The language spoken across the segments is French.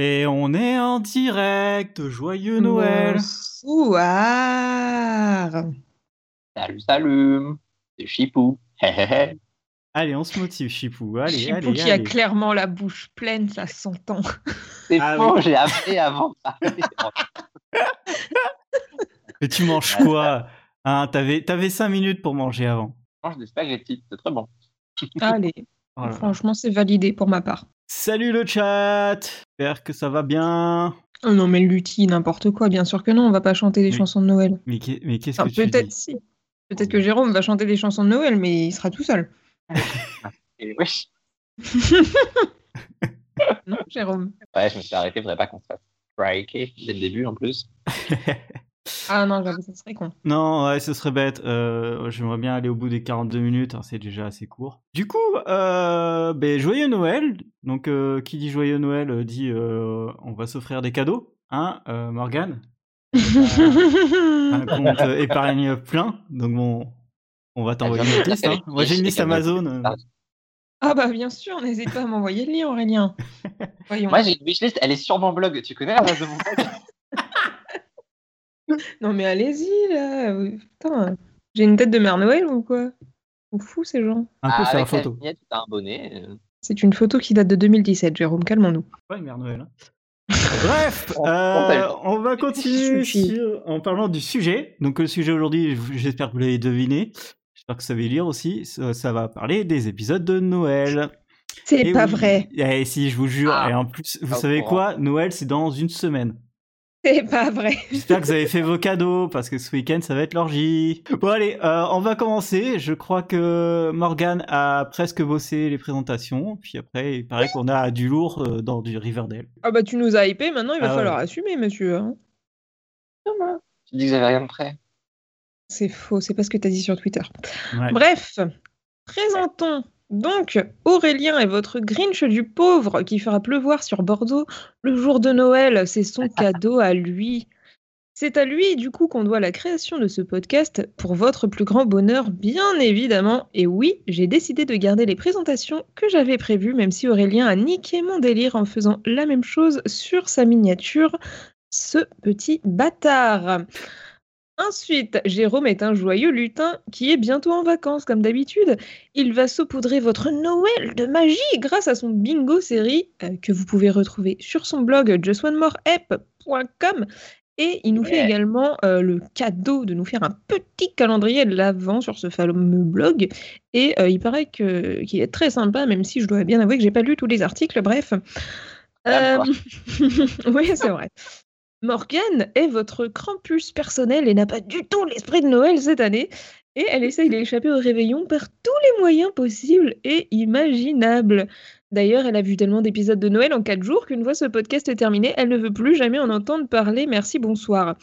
Et on est en direct. Joyeux Noël. Bonsoir. Salut, salut. C'est Chipou. allez, on se motive, Chipou. Allez, Chipou allez, qui allez. a clairement la bouche pleine, ça s'entend. C'est Ah faux, oui. j'ai appelé avant. de parler. Mais tu manges quoi hein, T'avais avais 5 minutes pour manger avant. Je mange des spaghettis, c'est très bon. Allez, Voilà. franchement, c'est validé pour ma part. Salut le chat. J'espère que ça va bien. Oh non, mais Lutti, n'importe quoi, bien sûr que non, on va pas chanter des chansons de Noël. Mais qu'est- mais qu'est-ce Enfin, que tu peut-être si. Peut-être que Jérôme va chanter des chansons de Noël, mais il sera tout seul. Et wesh. Non, Jérôme Ouais, je me suis arrêté, faudrait pas qu'on se fasse dès le début en plus. Ah non, j'avoue, ça serait con. Non, ouais, ce serait bête. Euh, J'aimerais bien aller au bout des 42 minutes. hein, c'est déjà assez court. Du coup, euh, ben, joyeux Noël. Donc, euh, qui dit joyeux Noël euh, dit euh, on va s'offrir des cadeaux. Hein, euh, Morgane? Un compte épargne plein. Donc, bon, on va t'envoyer Ah, une liste. bien, hein. Moi, j'ai une liste. Amazon. ah bah bien sûr, n'hésite pas à m'envoyer le lien, Aurélien. Voyons. Moi, j'ai une wishlist, elle est sur mon blog. Tu connais la base de mon blog? Non mais allez-y là. Putain, j'ai une tête de Mère Noël ou quoi? On fout ces gens. Un peu Ah, sur la photo. vignette, un bonnet. euh. C'est une photo qui date de 2017, Jérôme, calmons-nous. Ouais, Mère Noël. hein. Bref, euh, on va continuer sur- en parlant du sujet. Donc le sujet aujourd'hui, j'espère que vous l'avez deviné. J'espère que vous savez lire aussi. Ça, ça va parler des épisodes de Noël. C'est pas oui. vrai. Et si, je vous jure. Ah. et en plus, vous savez quoi? Noël, c'est dans une semaine. C'est pas vrai. J'espère que vous avez fait vos cadeaux parce que ce week-end, ça va être l'orgie. Bon, allez, euh, on va commencer. Je crois que Morgan a presque bossé les présentations. Puis après, il paraît qu'on a du lourd euh, dans du Riverdale. Ah bah tu nous as hypé, maintenant il va Ah ouais. falloir assumer, monsieur. hein. Tu dis que j'avais rien de prêt. C'est faux, c'est pas ce que t'as dit sur Twitter. Ouais. Bref, présentons donc Aurélien et votre Grinch du pauvre qui fera pleuvoir sur Bordeaux le jour de Noël. C'est son cadeau à lui. C'est à lui, du coup, qu'on doit la création de ce podcast pour votre plus grand bonheur, bien évidemment. Et oui, j'ai décidé de garder les présentations que j'avais prévues, même si Aurélien a niqué mon délire en faisant la même chose sur sa miniature. Ce petit bâtard. Ensuite, Jérôme est un joyeux lutin qui est bientôt en vacances, comme d'habitude. Il va saupoudrer votre Noël de magie grâce à son bingo série euh, que vous pouvez retrouver sur son blog justonemoreapp.com. Et il nous fait Ouais. également euh, le cadeau de nous faire un petit calendrier de l'avant sur ce fameux blog. Et euh, il paraît que- qu'il est très sympa, même si je dois bien avouer que j'ai pas lu tous les articles. Bref. Ah, oui, c'est vrai. Morgane est votre Krampus personnel et n'a pas du tout l'esprit de Noël cette année. Et elle essaye d'échapper au réveillon par tous les moyens possibles et imaginables. D'ailleurs, elle a vu tellement d'épisodes de Noël en 4 jours qu'une fois ce podcast terminé, elle ne veut plus jamais en entendre parler. Merci, bonsoir.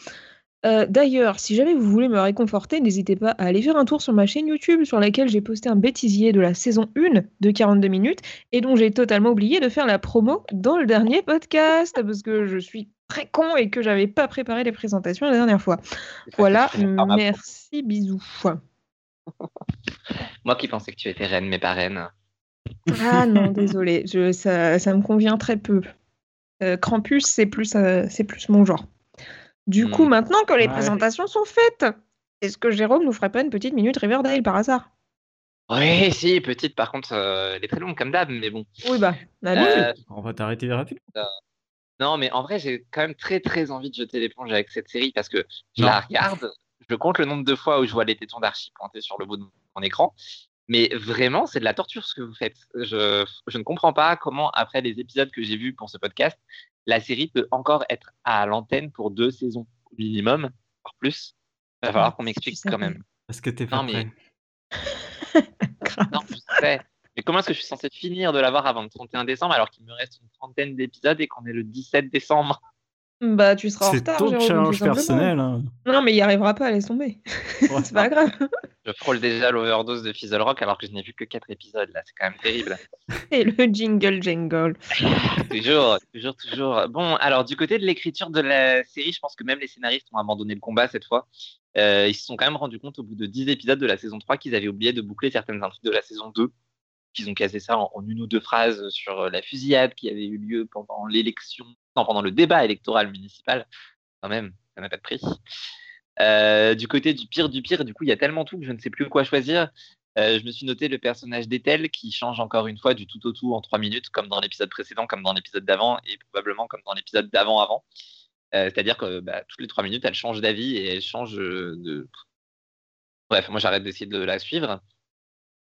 Euh, D'ailleurs, si jamais vous voulez me réconforter, n'hésitez pas à aller faire un tour sur ma chaîne YouTube sur laquelle j'ai posté un bêtisier de la saison 1 de 42 minutes et dont j'ai totalement oublié de faire la promo dans le dernier podcast parce que je suis très con et que j'avais pas préparé les présentations la dernière fois. Voilà, merci, bisous. Moi qui pensais que tu étais reine, mais pas reine. Ah non, désolé, je, ça, ça me convient très peu. Euh, Krampus, c'est plus, euh, c'est plus mon genre. Du coup, Hmm. maintenant que les Ouais. présentations sont faites, est-ce que Jérôme nous ferait pas une petite minute Riverdale par hasard? Oui, si, petite, par contre, euh, elle est très longue comme d'hab, mais bon. Oui, bah, allez. Euh, On va t'arrêter rapidement. Non, mais en vrai, j'ai quand même très très envie de jeter l'éponge avec cette série parce que je Non. la regarde, je compte le nombre de fois où je vois les tétons d'Archie pointés sur le bout de mon écran, mais vraiment, c'est de la torture ce que vous faites. Je, je ne comprends pas comment, après les épisodes que j'ai vus pour ce podcast, la série peut encore être à l'antenne pour deux saisons au minimum, voire plus. Il va falloir qu'on m'explique quand même. Parce que t'es pas Non, mais-. Non, je sais. Comment est-ce que je suis censé finir de l'avoir avant le 31 décembre alors qu'il me reste une trentaine d'épisodes et qu'on est le 17 décembre? Bah, tu seras en C'est retard, ton Jérôme, tout challenge personnel. hein. Non, mais il y arrivera pas, laisse tomber. Ouais. c'est pas grave. Je frôle déjà l'overdose de Fizzle Rock alors que je n'ai vu que 4 épisodes là, c'est quand même terrible. Et le jingle jingle. toujours, toujours, toujours. Bon, alors du côté de l'écriture de la série, je pense que même les scénaristes ont abandonné le combat cette fois. Euh, ils se sont quand même rendus compte au bout de 10 épisodes de la saison 3 qu'ils avaient oublié de boucler certaines intrigues de la saison 2. Qu'ils ont cassé ça en, une ou deux phrases sur la fusillade qui avait eu lieu pendant l'élection, pendant le débat électoral municipal. Quand même, ça n'a pas de prix. Euh, du côté du pire du pire, du coup, il y a tellement tout que je ne sais plus quoi choisir. Euh, je me suis noté le personnage d'Ethel qui change encore une fois du tout au tout en trois minutes, comme dans l'épisode précédent, comme dans l'épisode d'avant, et probablement comme dans l'épisode d'avant-avant. Euh, C'est-à-dire que bah, toutes les trois minutes, elle change d'avis et elle change de. Bref, moi j'arrête d'essayer de la suivre.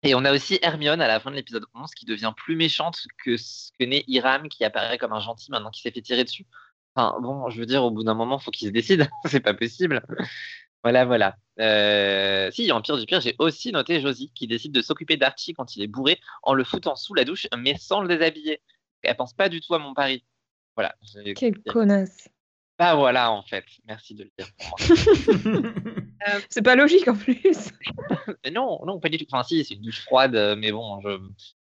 Et on a aussi Hermione à la fin de l'épisode 11 qui devient plus méchante que ce que n'est Hiram qui apparaît comme un gentil maintenant qu'il s'est fait tirer dessus. Enfin, bon, je veux dire, au bout d'un moment, faut qu'il se décide. c'est pas possible. Voilà, voilà. Euh, si, en pire du pire, j'ai aussi noté Josie qui décide de s'occuper d'Archie quand il est bourré en le foutant sous la douche, mais sans le déshabiller. Elle pense pas du tout à mon pari. Voilà. Quelle connasse. Bah voilà, en fait. Merci de le dire. euh, c'est pas logique en plus. non, non, pas du tout. Enfin, si, c'est une douche froide, mais bon. Je...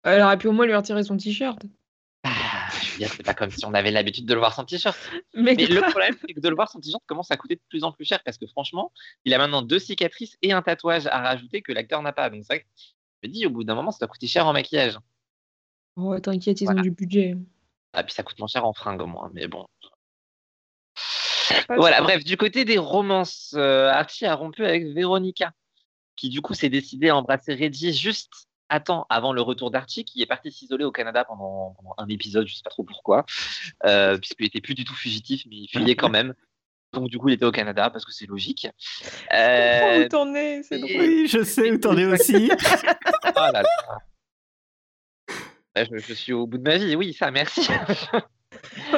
Elle aurait pu au moins lui retirer son t-shirt. Ah, je veux dire, c'est pas comme si on avait l'habitude de le voir sans t-shirt. Mais, Mais le problème, c'est que de le voir sans t-shirt commence à coûter de plus en plus cher parce que franchement, il a maintenant deux cicatrices et un tatouage à rajouter que l'acteur n'a pas. Donc, c'est vrai que je me dis, au bout d'un moment, ça doit coûter cher en maquillage. Oh, t'inquiète, ils voilà. ont du budget. Ah, puis ça coûte moins cher en fringues au moins, mais bon. Voilà, bref, du côté des romances, euh, Archie a rompu avec Véronica, qui du coup s'est décidé à embrasser Reggie juste à temps avant le retour d'Archie, qui est parti s'isoler au Canada pendant, pendant, un épisode, je sais pas trop pourquoi, euh, puisqu'il était plus du tout fugitif, mais il fuyait quand même. Donc du coup, il était au Canada parce que c'est logique. Euh, où t'en es Oui, je sais où t'en es aussi. oh là là. Je, je, suis au bout de ma vie, oui, ça, merci.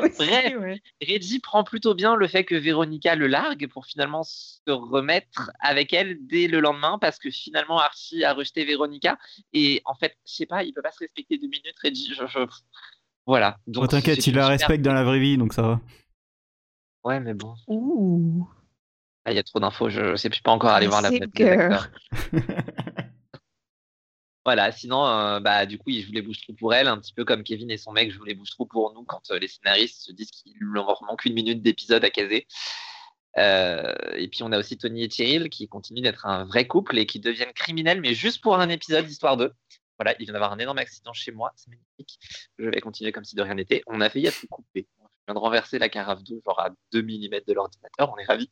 Bref, ouais. Reggie prend plutôt bien le fait que Véronica le largue pour finalement se remettre avec elle dès le lendemain parce que finalement Archie a rejeté Véronica et en fait, je sais pas, il peut pas se respecter deux minutes. Reggie, je, je... voilà. Donc, oh, T'inquiète, il la respecte dans la vraie vie, donc ça va. Ouais, mais bon. Ouh. Il y a trop d'infos, je, je sais pas encore aller voir la Voilà, sinon, euh, bah, du coup, je bouge trop pour elle, un petit peu comme Kevin et son mec, je voulais bouge trop pour nous quand euh, les scénaristes se disent qu'il leur manque une minute d'épisode à caser. Euh, et puis, on a aussi Tony et Cyril qui continuent d'être un vrai couple et qui deviennent criminels, mais juste pour un épisode, histoire d'eux. Voilà, il vient d'avoir un énorme accident chez moi, c'est magnifique. Je vais continuer comme si de rien n'était. On a failli être coupé. Je viens de renverser la carafe d'eau, genre à 2 mm de l'ordinateur, on est ravis.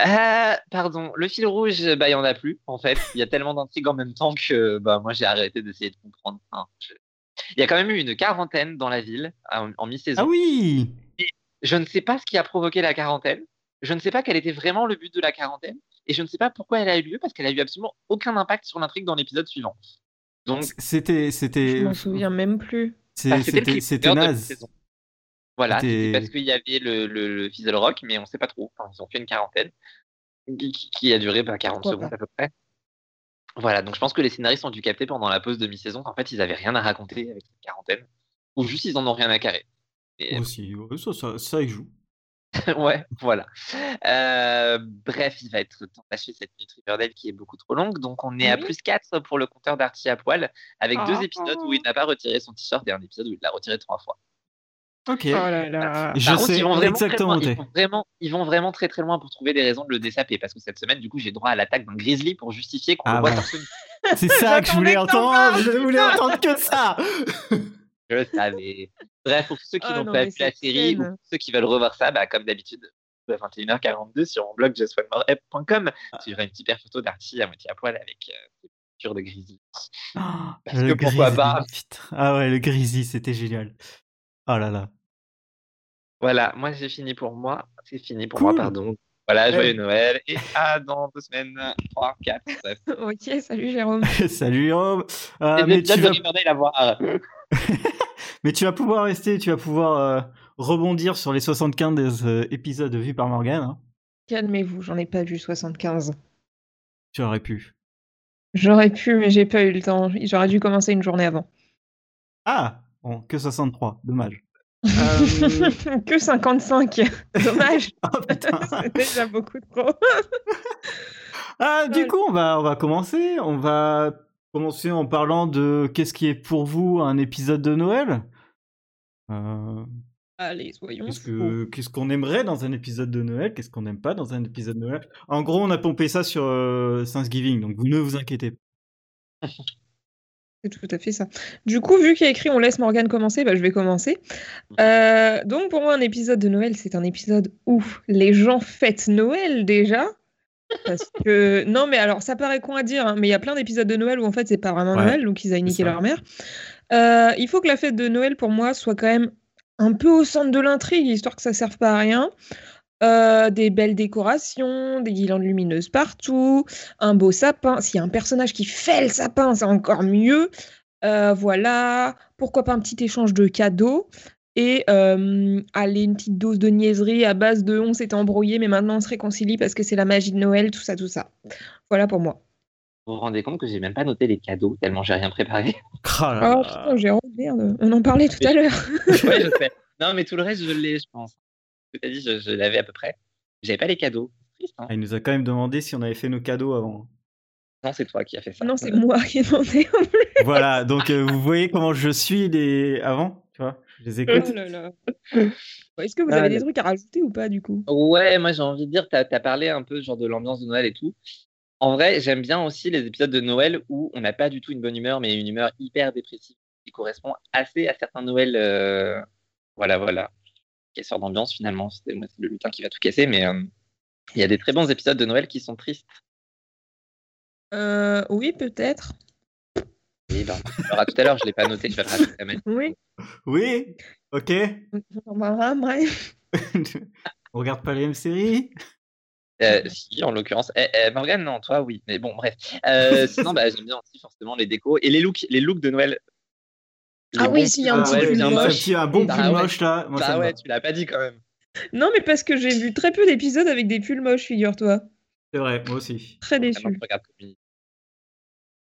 Euh, pardon, le fil rouge, bah, il n'y en a plus, en fait. Il y a tellement d'intrigues en même temps que bah, moi, j'ai arrêté d'essayer de comprendre. Je... Il y a quand même eu une quarantaine dans la ville en, en mi-saison. Ah oui Et Je ne sais pas ce qui a provoqué la quarantaine. Je ne sais pas quel était vraiment le but de la quarantaine. Et je ne sais pas pourquoi elle a eu lieu, parce qu'elle a eu absolument aucun impact sur l'intrigue dans l'épisode suivant. Donc, c'était, c'était. Je m'en souviens même plus. C'était, c'était naze. Voilà, c'était parce qu'il y avait le, le, le Fizzle Rock, mais on ne sait pas trop. Enfin, ils ont fait une quarantaine qui, qui a duré bah, 40 Pourquoi secondes à peu près. Voilà, donc je pense que les scénaristes ont dû capter pendant la pause de mi-saison qu'en fait ils n'avaient rien à raconter avec cette quarantaine, ou juste ils en ont rien à carrer. Et... Aussi, ça, ça, ça y joue. ouais, voilà. Euh, bref, il va être temps d'achever cette minute Riverdale qui est beaucoup trop longue. Donc, on est oui. à plus 4 pour le compteur d'Archie à poil, avec deux épisodes oh. où il n'a pas retiré son t-shirt et un épisode où il l'a retiré trois fois. Ok. Oh là là. Je sais ils vont exactement. Ils vont, vraiment, ils vont vraiment très très loin pour trouver des raisons de le dessaper parce que cette semaine, du coup, j'ai droit à l'attaque d'un grizzly pour justifier qu'on ah, le voit torse C'est ça que je voulais entendre. Je voulais entendre que ça. je le savais. Bref, pour ceux qui oh, n'ont pas vu la série ou ceux qui veulent revoir ça, bah, comme d'habitude, à 21h42 sur mon blog justonemoreapp.com, tu verras une super photo d'Archie à moitié à poil avec euh, de grizzly. Oh, Parce que pourquoi pas? Ah ouais, le grizzly, c'était génial. Oh là là. Voilà, moi j'ai fini pour moi. C'est fini pour cool. moi, pardon. Voilà, joyeux ouais. Noël et à dans deux semaines, 3, 4, bref. ok, salut Jérôme. salut Jérôme. Euh, mais, tu vas... la voir. mais tu vas pouvoir rester, tu vas pouvoir euh, rebondir sur les 75 euh, épisodes vus par Morgane. Hein. Calmez-vous, j'en ai pas vu 75. Tu aurais pu. J'aurais pu, mais j'ai pas eu le temps. J'aurais dû commencer une journée avant. Ah, bon, que 63, dommage. Euh... que 55, dommage. oh, C'est déjà beaucoup trop. ah, du coup, on va, on va commencer. On va commencer en parlant de qu'est-ce qui est pour vous un épisode de Noël. Euh... Allez, soyons qu'est-ce, que, qu'est-ce qu'on aimerait dans un épisode de Noël? Qu'est-ce qu'on n'aime pas dans un épisode de Noël? En gros, on a pompé ça sur euh, Thanksgiving, donc vous ne vous inquiétez pas. C'est tout à fait ça. Du coup, vu qu'il y a écrit on laisse Morgane commencer, bah, je vais commencer. Euh, donc pour moi, un épisode de Noël, c'est un épisode où les gens fêtent Noël déjà. Parce que non, mais alors ça paraît con à dire, hein, mais il y a plein d'épisodes de Noël où en fait c'est pas vraiment Ouais, Noël, donc ils aillent niquer ça. leur mère. Euh, il faut que la fête de Noël pour moi soit quand même un peu au centre de l'intrigue, histoire que ça serve pas à rien. Euh, des belles décorations, des guirlandes lumineuses partout, un beau sapin. S'il y a un personnage qui fait le sapin, c'est encore mieux. Euh, voilà, pourquoi pas un petit échange de cadeaux et euh, aller une petite dose de niaiserie à base de on s'est embrouillé mais maintenant on se réconcilie parce que c'est la magie de Noël, tout ça, tout ça. Voilà pour moi. Vous vous rendez compte que j'ai même pas noté les cadeaux tellement j'ai rien préparé. Là Oh là. putain, j'ai honte, merde. On en parlait tout à l'heure. ouais, je sais. Non, mais tout le reste, je l'ai, je pense. Que t'as dit, je, je l'avais à peu près. J'avais pas les cadeaux. Triste, hein. Ah, il nous a quand même demandé si on avait fait nos cadeaux avant. Non, c'est toi qui as fait ça. Non, c'est moi qui ai demandé. voilà, donc euh, vous voyez comment je suis les avant, tu vois, je les écoute. Oh là là. Est-ce que vous Ah, avez des trucs à rajouter ou pas du coup? Ouais, moi j'ai envie de dire, tu as, parlé un peu genre de l'ambiance de Noël et tout. En vrai, j'aime bien aussi les épisodes de Noël où on n'a pas du tout une bonne humeur, mais une humeur hyper dépressive qui correspond assez à certains Noëls. euh, Voilà, voilà. Casseur d'ambiance finalement. C'est moi, c'est le lutin qui va tout casser, mais euh, il y a des très bons épisodes de Noël qui sont tristes. Euh, Oui, peut-être. Et ben, on verra tout à l'heure, je l'ai pas noté, je vais le rajouter quand même. Oui. Oui, ok. On verra, bref. on regarde pas les mêmes séries. Euh, si, en l'occurrence. Eh, eh, Morgane, non, toi, oui. Mais bon, bref. Euh, sinon, bah, j'aime bien aussi forcément les décos et les looks, les looks de Noël. Ah oui, s'il y a un Ah petit pull un moche. un bon Bah pull ouais. moche là. Bah ouais, tu l'as pas dit quand même. Non, mais parce que j'ai vu très peu d'épisodes avec des pulls moches, figure-toi. C'est vrai, moi aussi. Très déçu.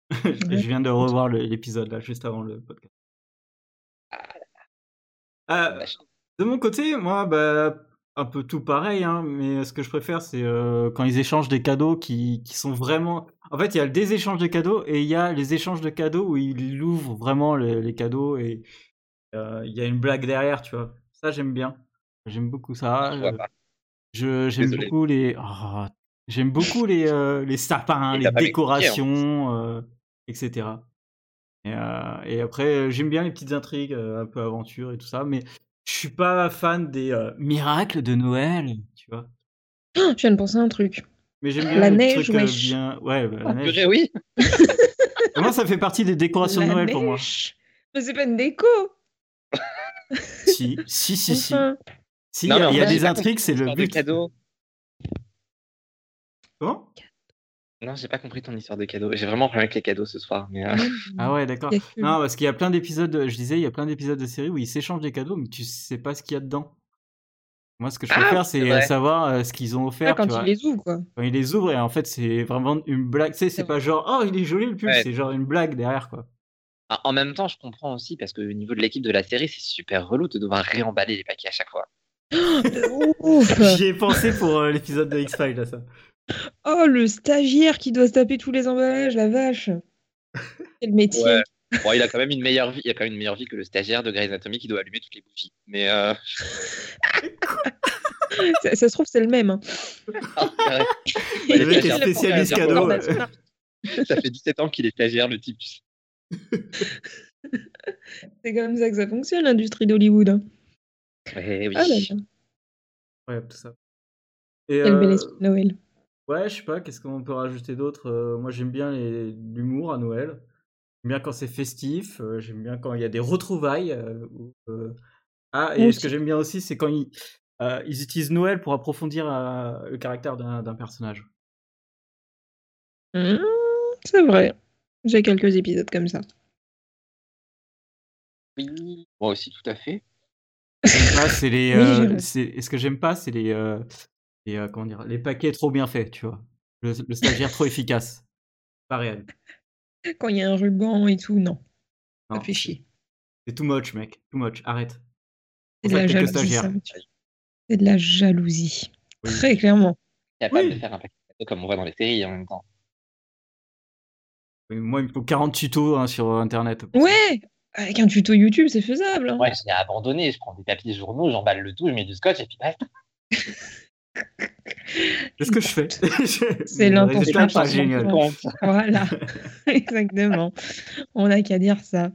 je viens de revoir l'épisode là, juste avant le podcast. Euh, La chance. de mon côté, moi, bah, un peu tout pareil, hein, mais ce que je préfère, c'est euh, quand ils échangent des cadeaux qui, qui sont vraiment. En fait, il y a des échanges de cadeaux et il y a les échanges de cadeaux où ils ouvrent vraiment les, les cadeaux et euh, il y a une blague derrière, tu vois. Ça, j'aime bien. J'aime beaucoup ça. Je pas. Je j'aime Désolé. beaucoup les oh, j'aime beaucoup les euh, les sapins, Et les décorations, euh, etc. Et, euh, et après j'aime bien les petites intrigues, un peu aventure et tout ça, mais je suis pas fan des euh, miracles de Noël, tu vois. Oh, je viens de penser à un truc. Mais j'aime bien La neige, trucs euh, wesh. bien, ouais, bah, la Oh, neige. purée, oui. Moi, ça fait partie des décorations de Noël pour moi. Mais c'est pas une déco. Si, si, si, si. Enfin, Si, il Non, y mais a, y des intrigues, c'est le but. cadeau. Comment? Non, j'ai pas compris ton histoire de cadeau. J'ai vraiment problème avec les cadeaux ce soir. Mais euh, Ah ouais, d'accord. y a que- Non, parce qu'il y a plein d'épisodes, je disais, il y a plein d'épisodes de séries où ils s'échangent des cadeaux, mais tu sais pas ce qu'il y a dedans. Moi, ce que je Ah, préfère, c'est c'est vrai. savoir euh, ce qu'ils ont Ah, offert. quand tu vois. il les ouvre, quoi. Quand ils les ouvrent, et en fait, c'est vraiment une blague. Tu sais, c'est pas genre, oh, il est joli le pull, Ouais. c'est genre une blague derrière, quoi. en- même temps, je comprends aussi parce que au niveau de l'équipe de la série, c'est super relou de devoir réemballer les paquets à chaque fois. J'y ai pensé pour euh, l'épisode de X-Files, là, ça. Oh, le stagiaire qui doit se taper tous les emballages, la vache. Quel métier. Ouais. Bon, il a quand même une meilleure vie. Il a quand même une meilleure vie que le stagiaire de Grey's Anatomy qui doit allumer toutes les bougies. Mais euh... Ça, ça se trouve, c'est le même. hein. ah. Le Ouais, mec est spécialiste cadeau. ouais. Ça fait 17 ans qu'il est stagiaire, le type. C'est comme ça que ça fonctionne, l'industrie d'Hollywood. hein. Ouais, oui. Ah là là, Ouais, tout ça. Et, quel bel euh, esprit de Noël. ouais, je sais pas, qu'est-ce qu'on peut rajouter d'autre Euh, Moi, j'aime bien les- l'humour à Noël. J'aime bien quand c'est festif. euh, j'aime bien quand il y a des retrouvailles. euh, où, euh, Ah, et ce que j'aime bien aussi, c'est quand ils, euh, ils utilisent Noël pour approfondir euh, le caractère d'un personnage. Mmh, c'est vrai. J'ai quelques épisodes comme ça. Oui. Moi aussi, tout à fait. C'est les. Oui, euh, et ce que j'aime pas, c'est les, euh, les, euh, comment dire, les paquets trop bien faits, tu vois. Le, le stagiaire trop efficace. Pas réel. Quand il y a un ruban et tout, non. Non, Ça fait c'est- chier. C'est too much, mec. Too much. Arrête. C'est la jalousie. ça, Mathieu. C'est de la jalousie. Oui. Très clairement. Capable Oui. de faire un paquet de cadeaux comme on voit dans les séries en même temps. Oui, Moi, il me faut 40 tutos hein, sur Internet. Ouais Avec un tuto YouTube, c'est faisable. hein. Ouais, j'ai abandonné. Je prends des papiers journaux, j'emballe le tout, je mets du scotch et puis basta. C'est ce que je fais? C'est l'intention. Voilà, exactement. On n'a qu'à dire ça.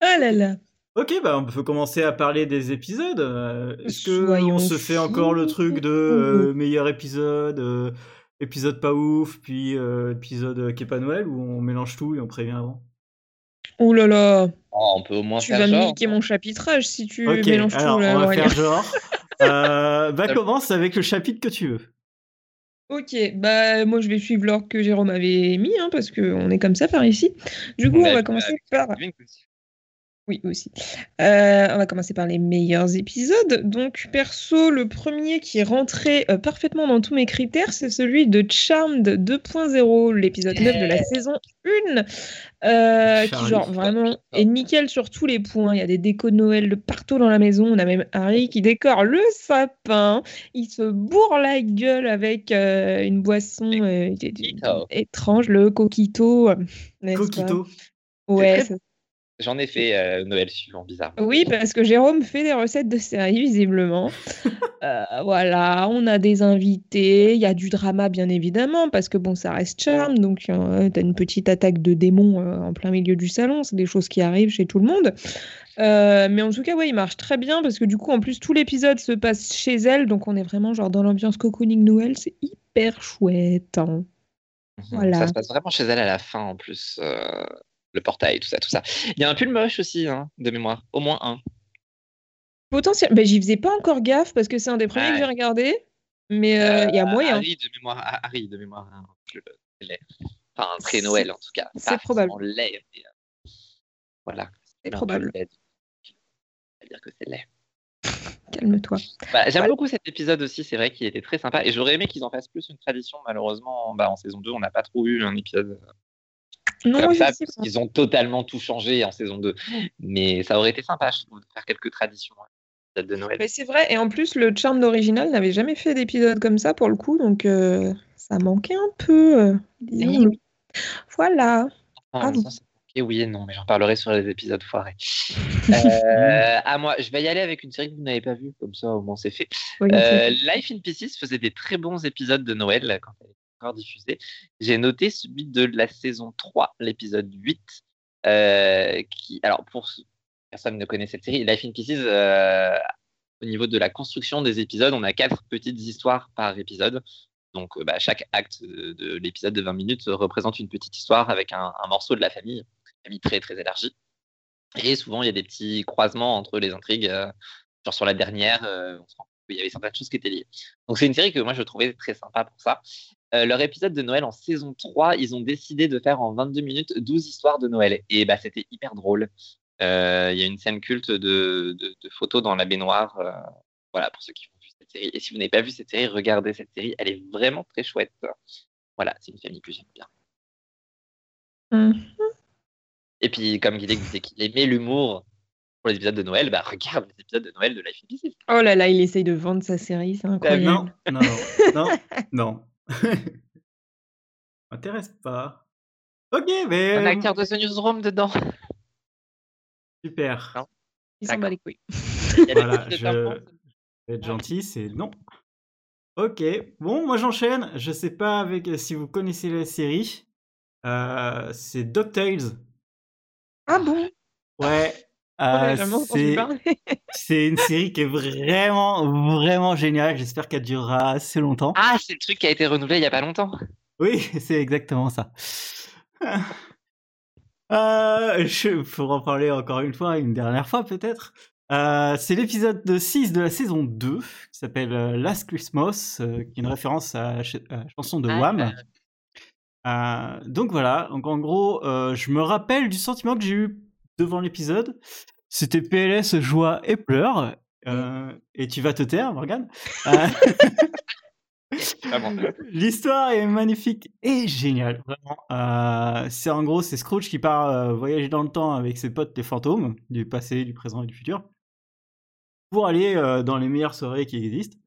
Ah là là. Ok, bah on peut commencer à parler des épisodes. Euh, Est-ce que Soyons on se fait encore le truc de euh, meilleur épisode, euh, épisode pas ouf, puis euh, épisode qui est pas Noël, ou on mélange tout et on prévient avant? Oh là là. Oh, on peut au moins Tu faire vas me niquer mon chapitrage si tu Ok, mélanges alors tout là, on va faire genre. Euh, bah commence avec le chapitre que tu veux. Ok, bah moi je vais suivre l'ordre que Jérôme avait mis, hein, parce qu'on est comme ça par ici. Du coup, on va commencer par. Oui, aussi. Euh, on va commencer par les meilleurs épisodes. Donc, perso, le premier qui est rentré euh, parfaitement dans tous mes critères, c'est celui de Charmed 2.0, l'épisode 9 de la saison 1, euh, qui, genre, vraiment est nickel sur tous les points. Il y a des décos de Noël de partout dans la maison. On a même Harry qui décore le sapin. Il se bourre la gueule avec une boisson étrange, le coquito. Coquito. Ouais, ça- J'en ai fait euh, Noël suivant, bizarre. Oui, parce que Jérôme fait des recettes de série, visiblement. Euh, voilà, on a des invités, il y a du drama, bien évidemment, parce que bon, ça reste charme, donc euh, t'as une petite attaque de démons euh, en plein milieu du salon, c'est des choses qui arrivent chez tout le monde. Mais en tout cas, ouais, il marche très bien, parce que du coup, en plus, tout l'épisode se passe chez elle, donc on est vraiment genre dans l'ambiance cocooning Noël, c'est hyper chouette. hein. Mhm. Voilà. Ça se passe vraiment chez elle à la fin en plus. Euh, le portail, tout ça, tout ça. Il y a un pull moche aussi, hein, de mémoire. Au moins un. Potentiel, ben, j'y faisais pas encore gaffe, parce que c'est un des premiers que j'ai regardé, mais euh, il y a moyen. Harry de mémoire, Harry de mémoire. hein, je-. Enfin, un très Noël en tout cas. c'est Pas probable. laid, mais, euh, Voilà. C'est probable. C'est-à-dire que c'est laid. Calme-toi. Bah, J'aime Ouais. beaucoup cet épisode aussi, c'est vrai qu'il était très sympa et j'aurais aimé qu'ils en fassent plus une tradition. Malheureusement, bah, en saison 2, on n'a pas trop eu un épisode Non, comme ça, parce qu'ils ont totalement tout changé en saison 2. Mais ça aurait été sympa, je trouve, de faire quelques traditions hein, de Noël. Mais c'est vrai, et en plus, le Charm d'original n'avait jamais fait d'épisode comme ça pour le coup, donc euh, ça manquait un peu, euh, disons. Voilà. Enfin, Ah, oui et non, mais j'en parlerai sur les épisodes foirés. Euh, à moi, je vais y aller avec une série que vous n'avez pas vue, comme ça au moins c'est fait. Euh. Life in Pieces faisait des très bons épisodes de Noël quand elle encore diffusée. J'ai noté celui de la saison 3, l'épisode 8, euh, qui, alors pour personne ne connaît cette série, Life in Pieces, euh, au niveau de la construction des épisodes, on a quatre petites histoires par épisode. Donc euh, bah, chaque acte de, de l'épisode de 20 minutes représente une petite histoire avec un, morceau de la famille, famille très très élargie. Et souvent, il y a des petits croisements entre les intrigues. genre sur la dernière, on qu'il y avait certaines choses qui étaient liées. Donc c'est une série que moi je trouvais très sympa pour ça. Euh, leur épisode de Noël en saison 3, ils ont décidé de faire en 22 minutes 12 histoires de Noël. Et bah, c'était hyper drôle. Euh, Il y a une scène culte de, de, de photos dans la baignoire. euh, voilà, pour ceux qui ont vu cette série. Et si vous n'avez pas vu cette série, regardez cette série. Elle est vraiment très chouette. Voilà, c'est une famille que j'aime bien. Hum. Et puis, comme Guillaume disait qu'il aimait l'humour pour les épisodes de Noël, bah regarde les épisodes de Noël de Life in Pieces. Oh là là, il essaye de vendre sa série, c'est incroyable. Non, non, non, non, non. M'intéresse pas. Ok, mais Un euh, acteur de The Newsroom dedans. super. Non. Il s'en bat les couilles. Il y a des Voilà, je vais être gentil, c'est non. Ok, bon, moi j'enchaîne. Je sais pas avec si vous connaissez la série. Euh, c'est DuckTales. Ah bon? Ouais. On a euh, c'est une série qui est vraiment, vraiment géniale. J'espère qu'elle durera assez longtemps. Ah, c'est le truc qui a été renouvelé il y a pas longtemps. Oui, c'est exactement ça. Euh, je, faut en parler encore une fois, une dernière fois peut-être. Euh, c'est l'épisode de 6 de la saison 2 qui s'appelle euh, Last Christmas, euh, qui est une référence à la, ch- à la chanson de Ah, Wham. Euh, donc voilà, donc en gros, euh, je me rappelle du sentiment que j'ai eu devant l'épisode. C'était PLS, joie et pleurs. Euh, et tu vas te taire, Morgane. Euh, Vraiment. L'histoire est magnifique et géniale, vraiment. Euh, c'est en gros, c'est Scrooge qui part euh, voyager dans le temps avec ses potes les fantômes, du passé, du présent et du futur, pour aller euh, dans les meilleures soirées qui existent.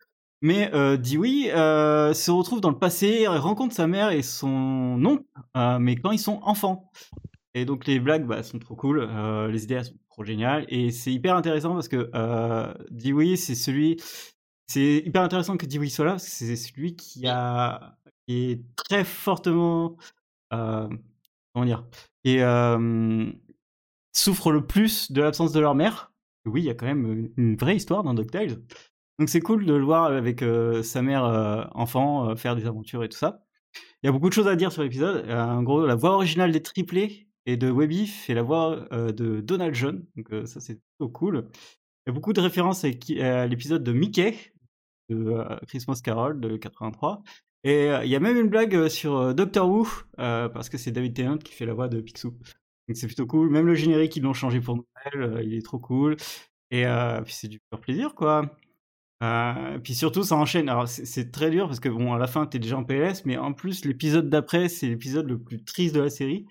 Mais Dewey se retrouve dans le passé, rencontre sa mère et son oncle, mais quand ils sont enfants. Et donc les blagues bah, sont trop cool, euh, les idées sont trop géniales, et c'est hyper intéressant parce que euh, Dewey c'est celui c'est hyper intéressant que Dewey soit là, parce que c'est celui qui a est très fortement, euh, comment dire? Qui euh, souffre le plus de l'absence de leur mère. Oui, il y a quand même une vraie histoire dans DuckTales. Donc c'est cool de le voir avec sa mère enfant faire des aventures et tout ça. Il y a beaucoup de choses à dire sur l'épisode. en gros, la voix originale des triplés et de Webby fait la voix de Donald John. Donc ça c'est plutôt cool. Il y a beaucoup de références à, l'épisode de Mickey de Christmas Carol de 83. Et il y a même une blague sur Doctor Who parce que c'est David Tennant qui fait la voix de Picsou. Donc c'est plutôt cool. Même le générique ils l'ont changé pour Noël, il est trop cool. Et puis c'est du pur plaisir quoi. Euh, puis surtout, ça enchaîne. Alors, c'est très dur parce que, bon, à la fin, t'es déjà en PLS, mais en plus, l'épisode d'après, c'est l'épisode le plus triste de la série,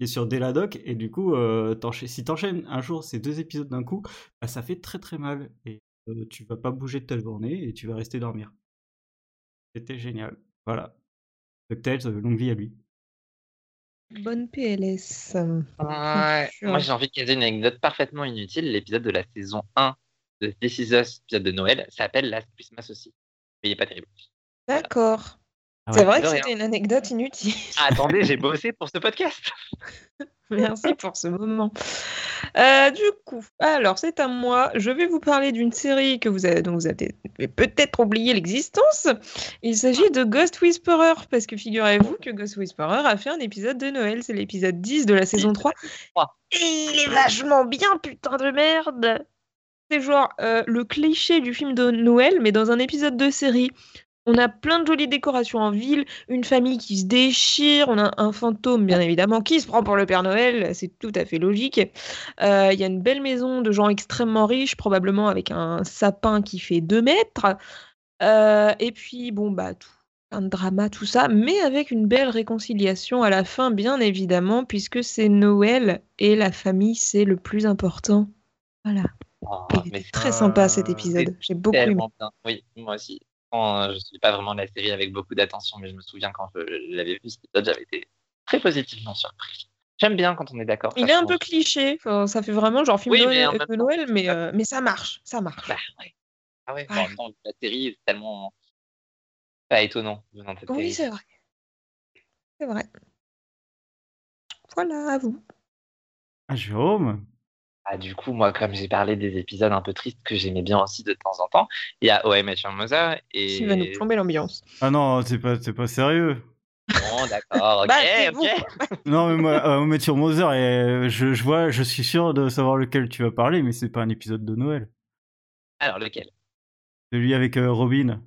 qui est sur Deladoc, et du coup, euh, si t'enchaînes un jour ces deux épisodes d'un coup, bah, ça fait très très mal, et euh, tu vas pas bouger de ta journée, et tu vas rester dormir. C'était génial. Voilà. DuckTales, longue vie à lui. Bonne PLS. Moi, j'ai envie de caser une anecdote parfaitement inutile. L'épisode de la saison 1 de This Is Us, épisode de Noël, s'appelle Last Christmas aussi. Mais il n'est pas terrible. D'accord. Ah c'est vrai que c'était une anecdote inutile. Ah, attendez, j'ai bossé pour ce podcast. Merci pour ce moment. Euh, du coup, alors c'est à moi. Je vais vous parler d'une série que vous avez, dont vous avez peut-être oublié l'existence. Il s'agit de Ghost Whisperer, parce que figurez-vous que Ghost Whisperer a fait un épisode de Noël. C'est l'épisode 10 de la saison 3. Et il est vachement bien, putain de merde c'est genre euh, le cliché du film de Noël, mais dans un épisode de série. On a plein de jolies décorations en ville, une famille qui se déchire, on a un fantôme bien évidemment qui se prend pour le Père Noël, c'est tout à fait logique. Euh, il y a une belle maison de gens extrêmement riches, probablement avec un sapin qui fait 2 mètres. Euh, et puis bon bah tout, un drama, tout ça, mais avec une belle réconciliation à la fin, bien évidemment, puisque c'est Noël et la famille, c'est le plus important. Voilà. Oh, très sympa cet épisode. J'ai beaucoup aimé. Oui, moi aussi. Je ne suis pas vraiment la série avec beaucoup d'attention, mais je me souviens quand je l'avais vu cet épisode, j'avais été très positivement surpris. J'aime bien quand on est d'accord. Il est un peu cliché, ça fait vraiment genre film de Noël, mais, euh, mais ça marche, ça marche. Bah, Ah ouais, la série est tellement pas étonnant Oui, c'est vrai. C'est vrai. Voilà, à vous. Ah, Jérôme? Ah, du coup, moi, comme j'ai parlé des épisodes un peu tristes que j'aimais bien aussi de temps en temps, il y a OM et Mother et. Qui va nous plomber l'ambiance. Ah non, c'est pas, pas sérieux. Bon, d'accord, ok, bah, ok. non, mais moi, OM et Mother, et je, je, vois, je suis sûr de savoir lequel tu vas parler, mais c'est pas un épisode de Noël. Alors, lequel? Celui avec euh, Robin.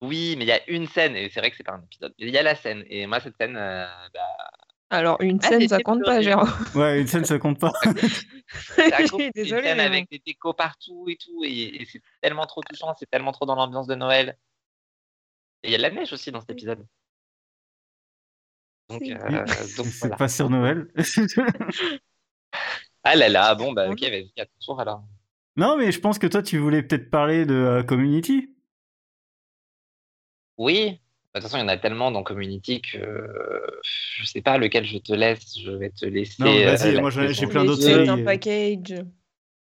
Oui, mais il y a une scène, et c'est vrai que c'est pas un épisode. Il y a la scène, et moi, cette scène, euh, bah, alors, une ah, scène, ça compte pas, Gérard. Ouais, une scène, ça compte pas. Désolée. Une scène avec des décos partout et tout, et, c'est tellement trop touchant, c'est tellement trop dans l'ambiance de Noël. Et il y a de la neige aussi dans cet épisode. Donc, euh, c'est pas sur Noël. ah là là, bon, bah ok, vas-y, à ton tour alors. Non, mais je pense que toi, tu voulais peut-être parler de euh, Community. Oui, toute façon, il y en a tellement dans Community que je sais pas lequel je te laisse. Je vais te laisser. Non, vas-y, euh, moi j'ai plein d'autres séries. Un package.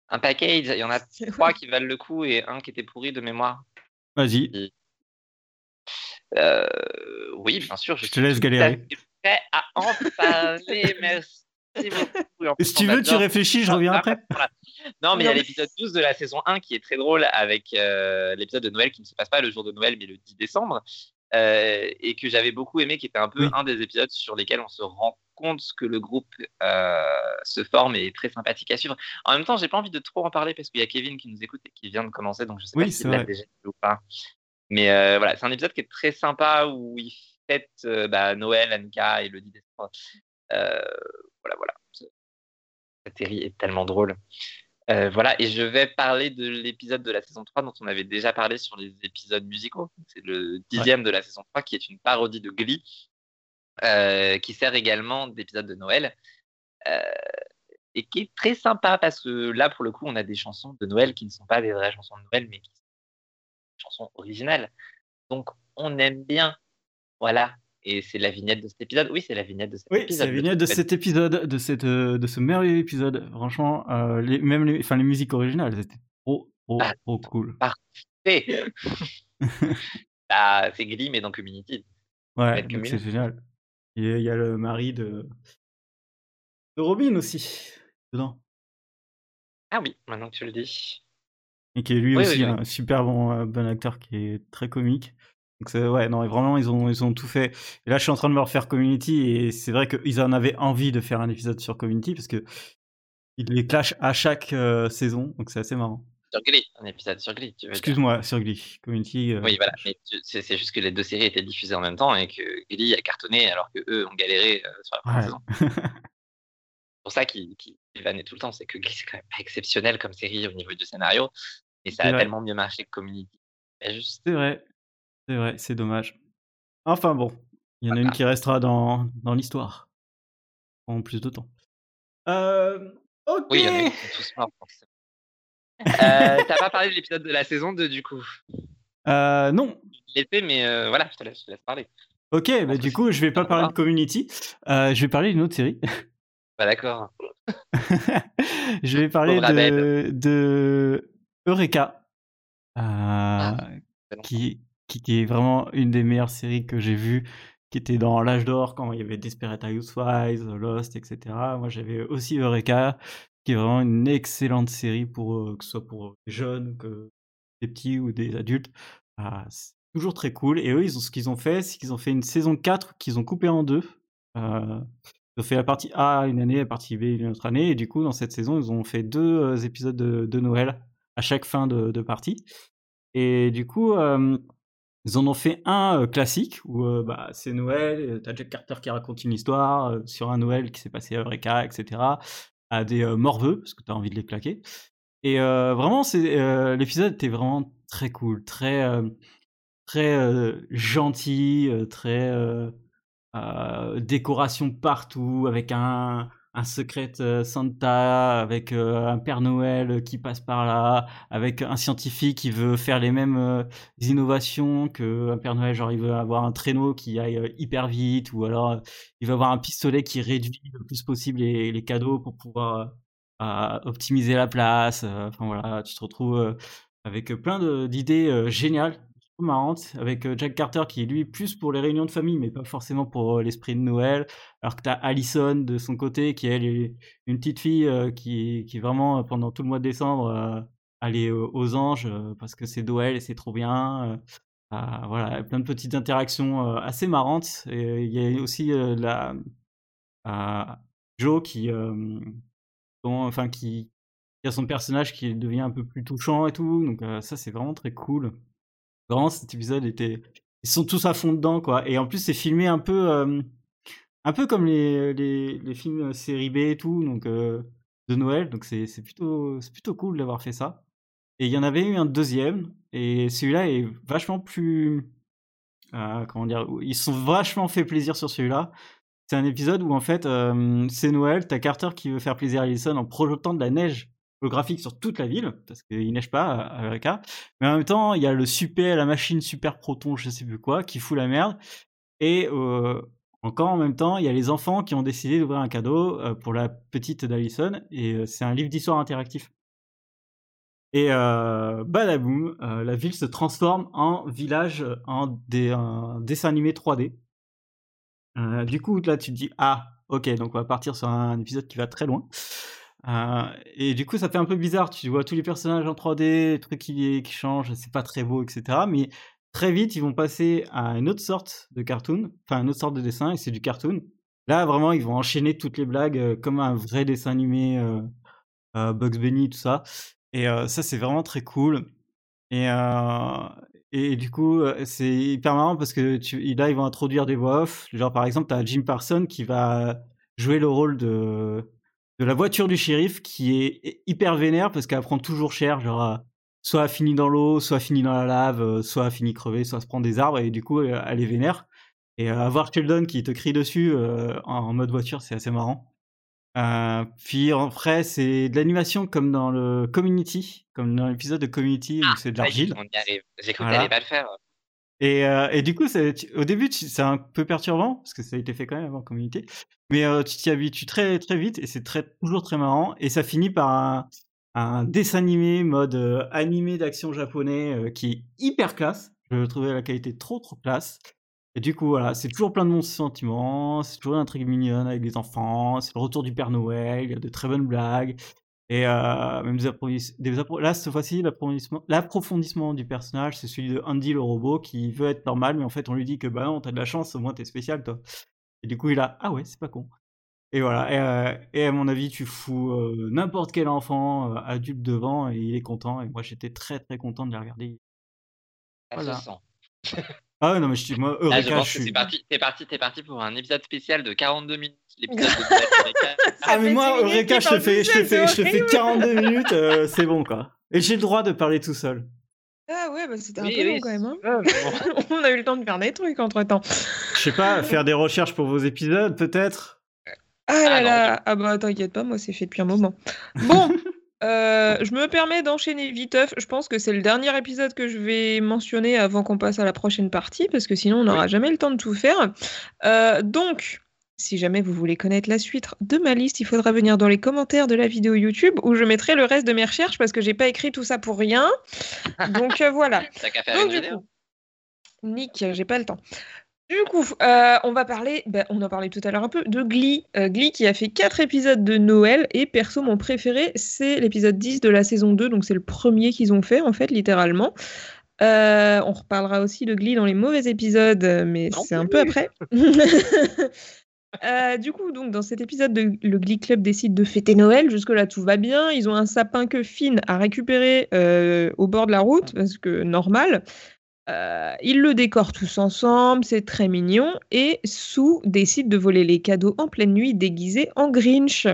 Un package. Il y en a trois qui valent le coup et un qui était pourri de mémoire. Vas-y. Euh, oui, bien sûr. Je, te laisse galérer. prêt à en parler. Merci. Si tu veux, tu réfléchis, je reviens après. Non, mais il y a l'épisode 12 de la saison 1 qui est très drôle avec euh, l'épisode de Noël qui ne se passe pas le jour de Noël mais le 10 décembre. Euh, et que j'avais beaucoup aimé, qui était un peu un des épisodes sur lesquels on se rend compte que le groupe euh, se forme et est très sympathique à suivre. En même temps, j'ai pas envie de trop en parler parce qu'il y a Kevin qui nous écoute et qui vient de commencer, donc je sais pas s'il l'a déjà ou pas. Mais euh, voilà, c'est un épisode qui est très sympa où il fête bah, Noël, Annika et le 10 décembre. voilà, voilà. Cette série est tellement drôle. Euh, voilà, et je vais parler de l'épisode de la saison 3 dont on avait déjà parlé sur les épisodes musicaux. C'est le dixième de la saison 3 qui est une parodie de Glee, euh, qui sert également d'épisode de Noël, euh, et qui est très sympa parce que là, pour le coup, on a des chansons de Noël qui ne sont pas des vraies chansons de Noël, mais qui sont des chansons originales. Donc, on aime bien. Voilà, et c'est la vignette de cet épisode. Oui, c'est la vignette de cet oui, épisode. Oui, c'est la vignette de cet épisode, de, cette, euh, de ce merveilleux épisode. Franchement, euh, les, même les, enfin, les musiques originales, étaient trop, trop, Ah, trop cool. Hey ah, c'est Glee, mais dans Community. Ouais, c'est génial. Il y a le mari de, de Robin aussi, dedans. Ah oui, maintenant que tu le dis. Et qui est lui Oui, aussi oui, oui. un super bon, euh, bon acteur qui est très comique. Donc ouais, non, et vraiment ils ont ils ont tout fait. Et là je suis en train de me refaire Community et c'est vrai qu'ils en avaient envie de faire un épisode sur Community parce que ils les clashent à chaque euh, saison, donc c'est assez marrant. Sur Glee, un épisode sur Glee, tu veux dire. Excuse-moi, sur Glee, Community. euh, Oui, voilà. Mais c'est juste que les deux séries étaient diffusées en même temps et que Glee a cartonné alors que eux ont galéré euh, sur la première Ouais. saison. C'est pour ça qu'ils qu'ils vannaient tout le temps, c'est que Glee c'est quand même pas exceptionnel comme série au niveau du scénario, mais ça a vrai. tellement mieux marché que Community. C'est juste. C'est vrai, c'est vrai, c'est dommage. Enfin bon, il y en a une qui restera dans, dans l'histoire. En plus de temps. Euh, ok. Oui, il y en a qui sont tous morts. forcément. Euh, T'as pas parlé de l'épisode de la saison 2 du coup? Euh, non. L'était, mais euh, voilà, je te laisse, je te laisse parler. Ok, bah du coup, je vais pas parler de Community. Euh, je vais parler d'une autre série. Bah d'accord. je vais parler de, de Eureka. Long. qui, qui, est vraiment une des meilleures séries que j'ai vues, qui était dans l'âge d'or quand il y avait Desperate Housewives, Lost, etc. Moi, j'avais aussi Eureka, qui est vraiment une excellente série pour euh, que ce soit pour des jeunes, que des petits ou des adultes. Ah, c'est toujours très cool. Et eux, ils ont, ce qu'ils ont fait, c'est qu'ils ont fait une saison 4 qu'ils ont coupée en deux. Euh, ils ont fait la partie A une année, la partie B une autre année. Et du coup, dans cette saison, ils ont fait deux euh, épisodes de, Noël à chaque fin de, partie. Et du coup, ils en ont fait un euh, classique où euh, bah, c'est Noël, euh, t'as Jack Carter qui raconte une histoire sur un Noël qui s'est passé à Eureka, etc. à des morveux, parce que t'as envie de les claquer. Et vraiment, l'épisode était vraiment très cool, très très gentil, très décoration partout, avec un un secret euh, Santa, avec euh, un Père Noël qui passe par là, avec un scientifique qui veut faire les mêmes euh, innovations que un Père Noël, genre il veut avoir un traîneau qui aille euh, hyper vite, ou alors euh, il veut avoir un pistolet qui réduit le plus possible les, cadeaux pour pouvoir euh, optimiser la place. euh, Enfin voilà, tu te retrouves euh, avec euh, plein d'idées euh, géniales, trop marrantes, avec Jack Carter qui est lui plus pour les réunions de famille, mais pas forcément pour l'esprit de Noël. Alors que tu as Allison de son côté, qui elle est une petite fille qui, qui vraiment, pendant tout le mois de décembre, allait aux anges parce que c'est Noël et c'est trop bien. voilà, plein de petites interactions assez marrantes. Et il y a aussi la, Joe qui, enfin, qui, a son personnage qui devient un peu plus touchant et tout. Donc ça, c'est vraiment très cool. Vraiment, cet épisode était... Ils sont tous à fond dedans, quoi. Et en plus, c'est filmé un peu... un peu comme les, les, films série B et tout, donc de Noël. Donc c'est plutôt, plutôt cool d'avoir fait ça. Et il y en avait eu un deuxième, et celui-là est vachement plus... euh, comment dire Ils sont vachement fait plaisir sur celui-là. C'est un épisode où en fait, c'est Noël, t'as Carter qui veut faire plaisir à Allison en projetant de la neige holographique sur toute la ville, parce qu'il neige pas à Eureka. Mais en même temps, il y a le super, la machine super proton, je sais plus quoi, qui fout la merde. Et euh, encore en même temps, il y a les enfants qui ont décidé d'ouvrir un cadeau euh, pour la petite d'Allison, et euh, c'est un livre d'histoire interactif. Et euh, badaboum, la ville se transforme en village, en des, dessin animé 3D. Euh, du coup, là, tu te dis, ah, ok, donc on va partir sur un épisode qui va très loin. Euh, et du coup, ça fait un peu bizarre. Tu vois tous les personnages en 3D, les trucs qui, qui changent, c'est pas très beau, etc. Mais très vite, ils vont passer à une autre sorte de cartoon, enfin une autre sorte de dessin, et c'est du cartoon. Là, vraiment, ils vont enchaîner toutes les blagues euh, comme un vrai dessin animé, euh, Bugs Bunny, tout ça. Et ça, c'est vraiment très cool. Et, et du coup, c'est hyper marrant parce que là, ils vont introduire des voix off. Genre, par exemple, tu as Jim Parsons qui va jouer le rôle de, de la voiture du shérif qui est hyper vénère parce qu'elle prend toujours cher. Genre, euh, soit elle finit dans l'eau, soit elle finit dans la lave, euh, soit elle finit crevée, soit elle se prend des arbres et du coup, euh, elle est vénère. Et euh, avoir Sheldon qui te crie dessus euh, en, mode voiture, c'est assez marrant. Euh, puis en vrai, c'est de l'animation comme dans le Community, comme dans l'épisode de Community où c'est de l'argile. on y arrive. J'ai cru Voilà. que t'allais pas le faire. Et, euh, et du coup, au début, c'est un peu perturbant parce que ça a été fait quand même avant Community, mais euh, tu t'y habitues très très vite et c'est toujours très marrant. Et ça finit par un, dessin animé mode euh, animé d'action japonais qui est hyper classe. Je trouvais la qualité trop trop classe. Et du coup, voilà, c'est toujours plein de bons sentiments, c'est toujours un truc mignonne avec les enfants, c'est le retour du Père Noël, il y a de très bonnes blagues. Et euh, même des approfondissements. Là, cette fois-ci, l'approfondissement du personnage, c'est celui de Andy le robot qui veut être normal, mais en fait, on lui dit que bah non, t'as de la chance, au moins t'es spécial, toi. Et du coup, il a Ah ouais, c'est pas con. Et voilà. Et, euh, et à mon avis, tu fous euh, n'importe quel enfant adulte devant et il est content. Et moi, j'étais très très content de les regarder. Ça Voilà. Ah ouais, non, mais je suis. Moi, Là, Eureka, je pense je que suis. c'est parti, t'es parti, t'es parti pour un épisode spécial de 42 minutes. L'épisode de. Ah, mais mais moi, Eureka, je te fais, je te fais, je te fais horrible. 42 minutes, euh, c'est bon, quoi. Et j'ai le droit de parler tout seul. Ah ouais, bah c'était un Oui, peu oui, long quand même. hein. Ah, bon. On a eu le temps de faire des trucs entre temps. Je sais pas, faire des recherches pour vos épisodes, peut-être? Ah là Ah non, là, ah bah t'inquiète pas, moi c'est fait depuis un moment. Bon, euh, je me permets d'enchaîner viteuf. Je pense que c'est le dernier épisode que je vais mentionner avant qu'on passe à la prochaine partie, parce que sinon on n'aura jamais le temps de tout faire. Euh, donc, si jamais vous voulez connaître la suite de ma liste, il faudra venir dans les commentaires de la vidéo YouTube où je mettrai le reste de mes recherches parce que j'ai pas écrit tout ça pour rien. Donc euh, voilà. T'as qu'à faire Donc, une du vidéo. coup, Nick, j'ai pas le temps. Du coup, euh, on va parler, ben, on en parlait tout à l'heure un peu, de Glee. Euh, Glee qui a fait 4 épisodes de Noël et perso, mon préféré, c'est l'épisode 10 de la saison 2, donc c'est le premier qu'ils ont fait en fait, littéralement. Euh, on reparlera aussi de Glee dans les mauvais épisodes, mais c'est un peu après. Euh, du coup, donc dans cet épisode, de- le Glee Club décide de fêter Noël. Jusque-là, tout va bien. Ils ont un sapin que Finn a récupéré euh, au bord de la route, parce que normal. Euh, ils le décorent tous ensemble, c'est très mignon. Et Sue décide de voler les cadeaux en pleine nuit déguisé en Grinch.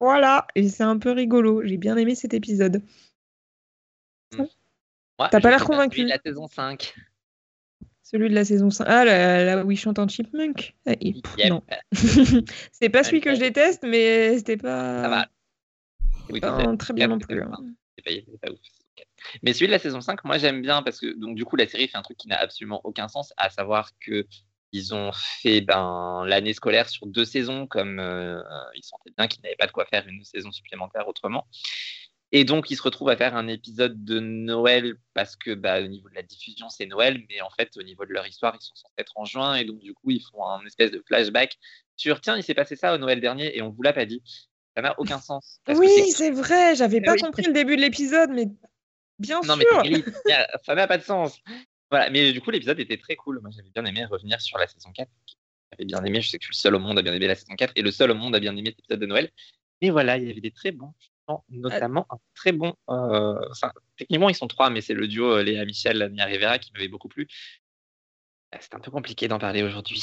Voilà, et c'est un peu rigolo. J'ai bien aimé cet épisode. Ouais, T'as pas l'air convaincu. celui de La saison 5. Celui de la saison 5. Ah, là, là où il chante en chipmunk. Ah, et- pff, Yep. Non. c'est pas celui que je déteste, mais c'était pas, Ça va. Oui, pas peut-être. très bien non plus. hein. pas. C'est pas, c'est pas ouf. Mais celui de la saison 5, moi j'aime bien parce que donc du coup la série fait un truc qui n'a absolument aucun sens, à savoir que ils ont fait ben, l'année scolaire sur deux saisons, comme euh, ils sentaient bien qu'ils n'avaient pas de quoi faire une saison supplémentaire autrement. Et donc ils se retrouvent à faire un épisode de Noël parce que bah, au niveau de la diffusion c'est Noël, mais en fait au niveau de leur histoire ils sont censés être en juin et donc du coup ils font un espèce de flashback sur tiens il s'est passé ça au Noël dernier et on vous l'a pas dit. Ça n'a aucun sens. parce Oui, c'est vrai, j'avais Eh pas oui. compris le début de l'épisode, mais bien Non, mais sûr. ça n'a pas de sens. Voilà, mais du coup, l'épisode était très cool. Moi, j'avais bien aimé revenir sur la saison 4. J'avais bien aimé, je sais que je suis le seul au monde à bien aimer la saison 4 et le seul au monde à bien aimer cet épisode de Noël. Mais voilà, il y avait des très bons chants, notamment un très bon. euh, enfin, techniquement, ils sont trois, mais c'est le duo euh, Léa Michel, Nia Rivera qui m'avait beaucoup plu. Euh, C'est un peu compliqué d'en parler aujourd'hui.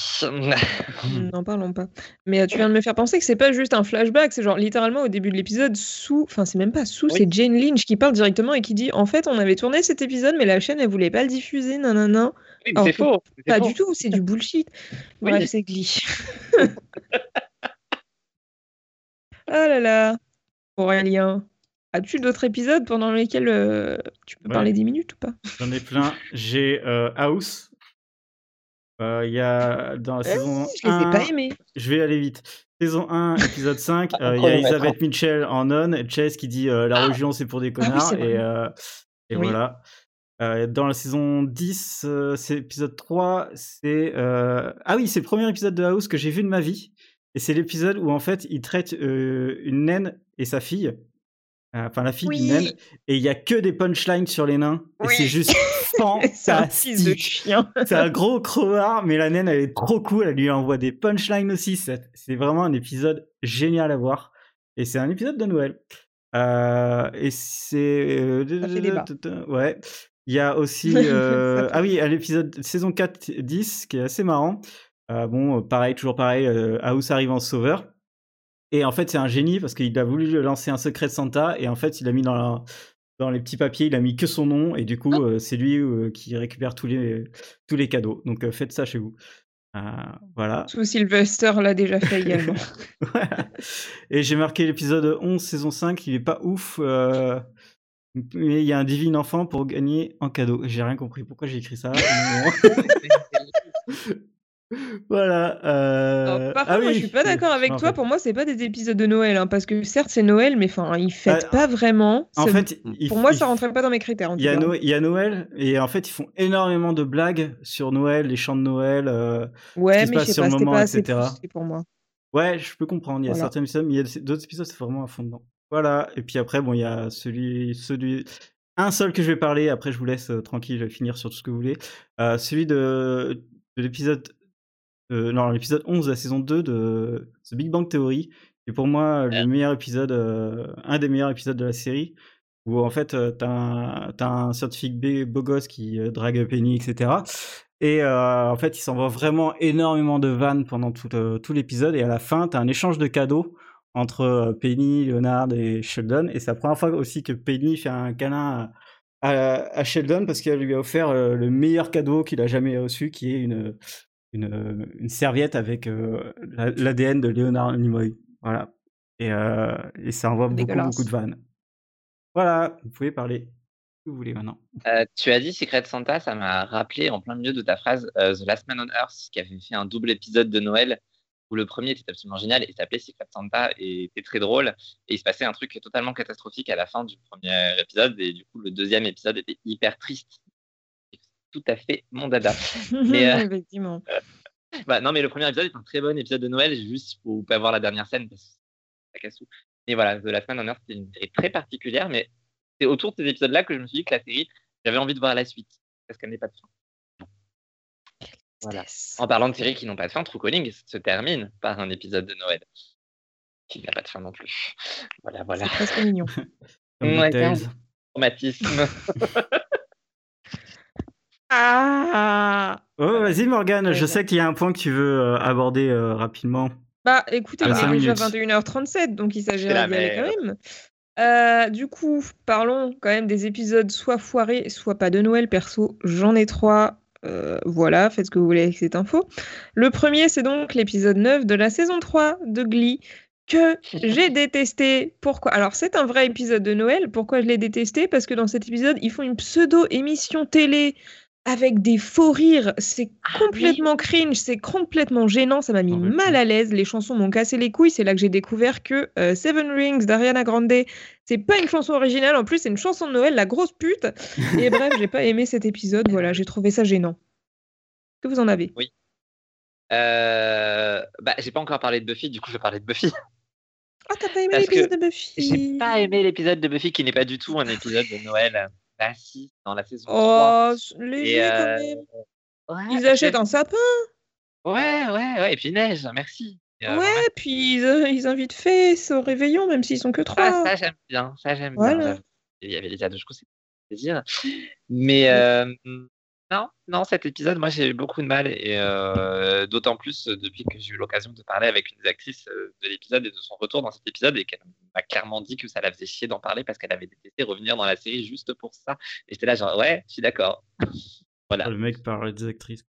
N'en parlons pas. Mais euh, tu viens de me faire penser que c'est pas juste un flashback, c'est genre littéralement au début de l'épisode, sous, enfin c'est même pas sous, Oui. c'est Jane Lynch qui parle directement et qui dit en fait on avait tourné cet épisode mais la chaîne elle voulait pas le diffuser, nanana. Oui, c'est faux. Pas faux. du tout, c'est du bullshit. Oui. Bref, c'est Glee. ah là là. Aurélien, as-tu d'autres épisodes pendant lesquels euh, tu peux Ouais. parler 10 minutes ou pas? J'en ai plein. J'ai euh, House. Euh, Il y a dans la saison Je les ai 1, pas aimés. je vais aller vite. Saison 1, épisode 5, euh, il y a Elisabeth Mitchell en non, Chase qui dit euh, la religion c'est pour des Ah oui, connards. et et Oui. voilà. Euh, dans la saison 10, euh, c'est épisode 3, c'est. euh, Ah oui, c'est le premier épisode de House que j'ai vu de ma vie. Et c'est l'épisode où en fait il traite une naine et sa fille. Enfin, la fille d'une Oui. naine. Et il y a que des punchlines sur les nains. Et c'est juste C'est un fils de fantastique. chien. C'est un gros crevard, mais la naine, elle est trop cool. Elle lui envoie des punchlines aussi. C'est vraiment un épisode génial à voir. Et c'est un épisode de Noël. Euh, et c'est. euh. Ouais. Il y a aussi. Euh, ah oui, à l'épisode saison 4, 10, qui est assez marrant. Euh, bon, pareil, toujours pareil. House arrive en sauveur. Et en fait, c'est un génie parce qu'il a voulu lancer un secret de Santa. Et en fait, il a mis dans, la- dans les petits papiers, il a mis que son nom. Et du coup, Ah. euh, c'est lui euh, qui récupère tous les, tous les cadeaux. Donc, euh, faites ça chez vous. Euh, voilà. Sous Sylvester l'a déjà fait également. Et j'ai marqué l'épisode 11, saison 5. Il est pas ouf. euh, mais il y a un divin enfant pour gagner en cadeau. J'ai rien compris pourquoi j'ai écrit ça? Voilà. euh, par ah contre, moi, oui, je suis pas d'accord avec en toi. fait. Pour moi, c'est pas des épisodes de Noël, hein, parce que certes, c'est Noël, mais enfin, ils fêtent Euh, pas vraiment. En fait, il- pour moi, il- ça rentrait pas dans mes critères. Il y, a. Noël, il y a Noël et en fait ils font énormément de blagues sur Noël, les chants de Noël. euh, Ouais, qui se mais je passe sais sur pas, le moment, pas assez etc. pour moi. Ouais, je peux comprendre. Il y a Voilà. certains épisodes, mais il y a d'autres épisodes c'est vraiment à fond dedans. Voilà. Et puis après bon il y a celui, celui, un seul que je vais parler. Après je vous laisse euh, tranquille finir sur tout ce que vous voulez. Euh, celui de, de l'épisode, euh, non l'épisode 11 de la saison 2 de The Big Bang Theory. Et pour moi le meilleur épisode, euh, un des meilleurs épisodes de la série où en fait euh, t'as un, scientifique bé- beau gosse qui euh, drague Penny, etc. Et en fait, il s'envoie vraiment énormément de vannes pendant tout, tout l'épisode. Et à la fin, t'as un échange de cadeaux entre Penny, Leonard et Sheldon. Et c'est la première fois aussi que Penny fait un câlin à, à- à Sheldon parce qu'elle lui a offert le meilleur cadeau qu'il a jamais reçu, qui est une, une, une serviette avec euh, la- l'ADN de Leonard Nimoy. Voilà. Et, euh, et ça envoie beaucoup, de vannes. Voilà, vous pouvez parler vous voulez maintenant. Euh, tu as dit Secret Santa, ça m'a rappelé en plein milieu de ta phrase euh, The Last Man on Earth, qui avait fait un double épisode de Noël où le premier était absolument génial et s'appelait Secret Santa et était très drôle. Et il se passait un truc totalement catastrophique à la fin du premier épisode et du coup le deuxième épisode était hyper triste. Tout à fait mon dada. Mais, euh, Effectivement. Bah, non, mais le premier épisode est un très bon épisode de Noël. Juste, il faut pas voir la dernière scène parce que ça casse tout. Et voilà, The Last Man on Earth, c'est une série très particulière, mais c'est autour de ces épisodes-là que je me suis dit que la série, j'avais envie de voir la suite parce qu'elle n'est pas de fin. Voilà. En parlant de séries qui n'ont pas de fin, True Calling se termine par un épisode de Noël qui n'a pas de fin non plus. Voilà, voilà. C'est presque mignon. Ouais. Traumatisme. Ah Oh, vas-y Morgane, Ouais, je ouais. sais qu'il y a un point que tu veux euh, aborder euh, rapidement. Bah écoutez, cinq est déjà minutes. 21h37, donc il s'agirait d'y aller quand même. Euh, du coup, parlons quand même des épisodes soit foirés, soit pas de Noël. Perso, j'en ai trois. Euh, voilà, faites ce que vous voulez avec cette info. Le premier, c'est donc l'épisode 9 de la saison 3 de Glee, que j'ai détesté. Pourquoi? Alors, c'est un vrai épisode de Noël. Pourquoi je l'ai détesté? Parce que dans cet épisode, ils font une pseudo-émission télé avec des faux rires. C'est Ah complètement cringe, c'est complètement gênant. Ça m'a mis mal à l'aise. Les chansons m'ont cassé les couilles. C'est là que j'ai découvert que euh, Seven Rings d'Ariana Grande, c'est pas une chanson originale. En plus, c'est une chanson de Noël, la grosse pute. Et bref, j'ai pas aimé cet épisode. Voilà, j'ai trouvé ça gênant. Que vous en avez? Euh, bah, j'ai pas encore parlé de Buffy, du coup, je vais parler de Buffy. Ah, t'as pas aimé l'épisode de Buffy? J'ai pas aimé l'épisode de Buffy qui n'est pas du tout un épisode de Noël. Bah, si, dans la saison 3. Oh, léger Et, quand même. Ouais, Ils achètent un sapin. Ouais, ouais, ouais, et puis neige, merci. Euh, Ouais, puis ils, euh, ils invitent Fess au réveillon, même s'ils sont que trois. Ah, ça j'aime bien, ça j'aime Voilà. bien. Il y avait les Adoshko, c'est plaisir. Mais euh, non, non, cet épisode, moi j'ai eu beaucoup de mal et euh, d'autant plus euh, depuis que j'ai eu l'occasion de parler avec une des actrices euh, de l'épisode et de son retour dans cet épisode et qu'elle m'a clairement dit que ça la faisait chier d'en parler parce qu'elle avait détesté revenir dans la série juste pour ça. Et j'étais là genre ouais, je suis d'accord. Voilà. Le mec parle des actrices.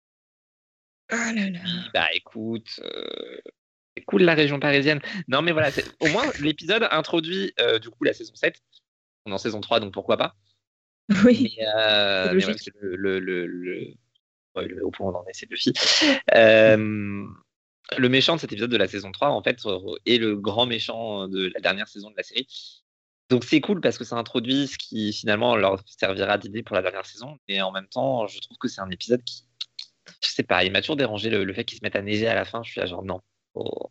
Ah là là. Bah écoute, euh, c'est cool la région parisienne. Non mais voilà, au moins l'épisode introduit euh, du coup la saison 7. On est en saison 3 donc pourquoi pas. Oui. Mais, euh, mais ouais, le, le, le, le- ouais, le- au point où on en est, c'est Buffy. Euh, le méchant de cet épisode de la saison 3 en fait est le grand méchant de la dernière saison de la série. Donc c'est cool parce que ça introduit ce qui finalement leur servira d'idée pour la dernière saison. Et en même temps, je trouve que c'est un épisode qui, je sais pas, il m'a toujours dérangé le, le fait qu'il se mette à neiger à la fin. Je suis là genre non. Oh.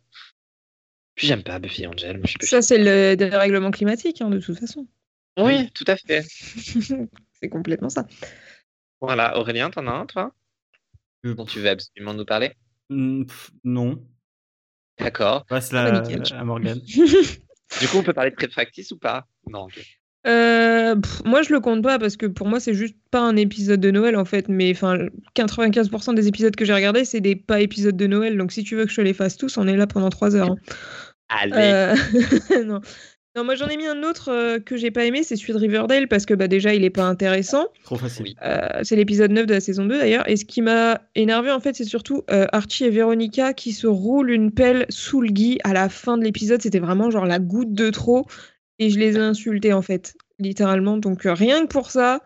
Puis j'aime pas Buffy Angel. moi, Buffy. Ça, c'est le dérèglement climatique, hein, de toute façon. Oui, tout à fait. c'est complètement ça. Voilà, Aurélien, t'en as un toi Euh, dont tu veux absolument nous parler? Pff, non. D'accord. Passe Ah bah, la, à Morgane. Du coup, on peut parler de Trade Practice ou pas? Non. ok. Euh, pff, moi, je le compte pas parce que pour moi, c'est juste pas un épisode de Noël en fait. Mais enfin, 95% des épisodes que j'ai regardés, c'est des pas épisodes de Noël. Donc, si tu veux que je te les fasse tous, on est là pendant 3 heures. hein. Allez. Euh, non. Non, moi j'en ai mis un autre euh, que j'ai pas aimé, c'est celui de Riverdale parce que bah, déjà il est pas intéressant. Trop facile. Euh, c'est l'épisode 9 de la saison 2 d'ailleurs. Et ce qui m'a énervé en fait, c'est surtout euh, Archie et Veronica qui se roulent une pelle sous le gui à la fin de l'épisode. C'était vraiment genre la goutte de trop. Et je les ai insultés en fait, littéralement. Donc euh, rien que pour ça,